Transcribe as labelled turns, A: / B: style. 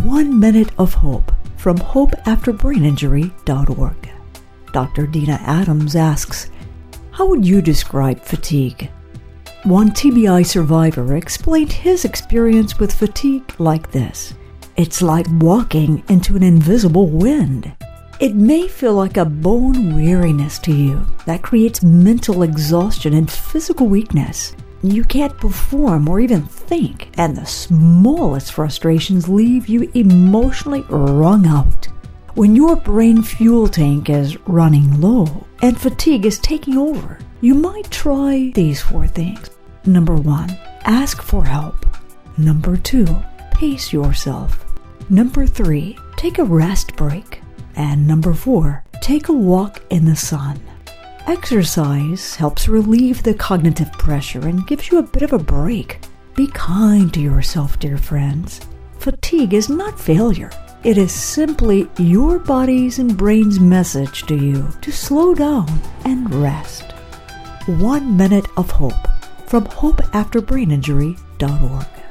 A: One Minute of Hope from hopeafterbraininjury.org. Dr. Dina Adams asks, How would you describe fatigue? One TBI survivor explained his experience with fatigue like this It's like walking into an invisible wind. It may feel like a bone weariness to you that creates mental exhaustion and physical weakness. You can't perform or even think, and the smallest frustrations leave you emotionally wrung out. When your brain fuel tank is running low and fatigue is taking over, you might try these four things. Number one, ask for help. Number two, pace yourself. Number three, take a rest break. And number four, take a walk in the sun. Exercise helps relieve the cognitive pressure and gives you a bit of a break. Be kind to yourself, dear friends. Fatigue is not failure. It is simply your body's and brain's message to you to slow down and rest. One Minute of Hope from hopeafterbraininjury.org.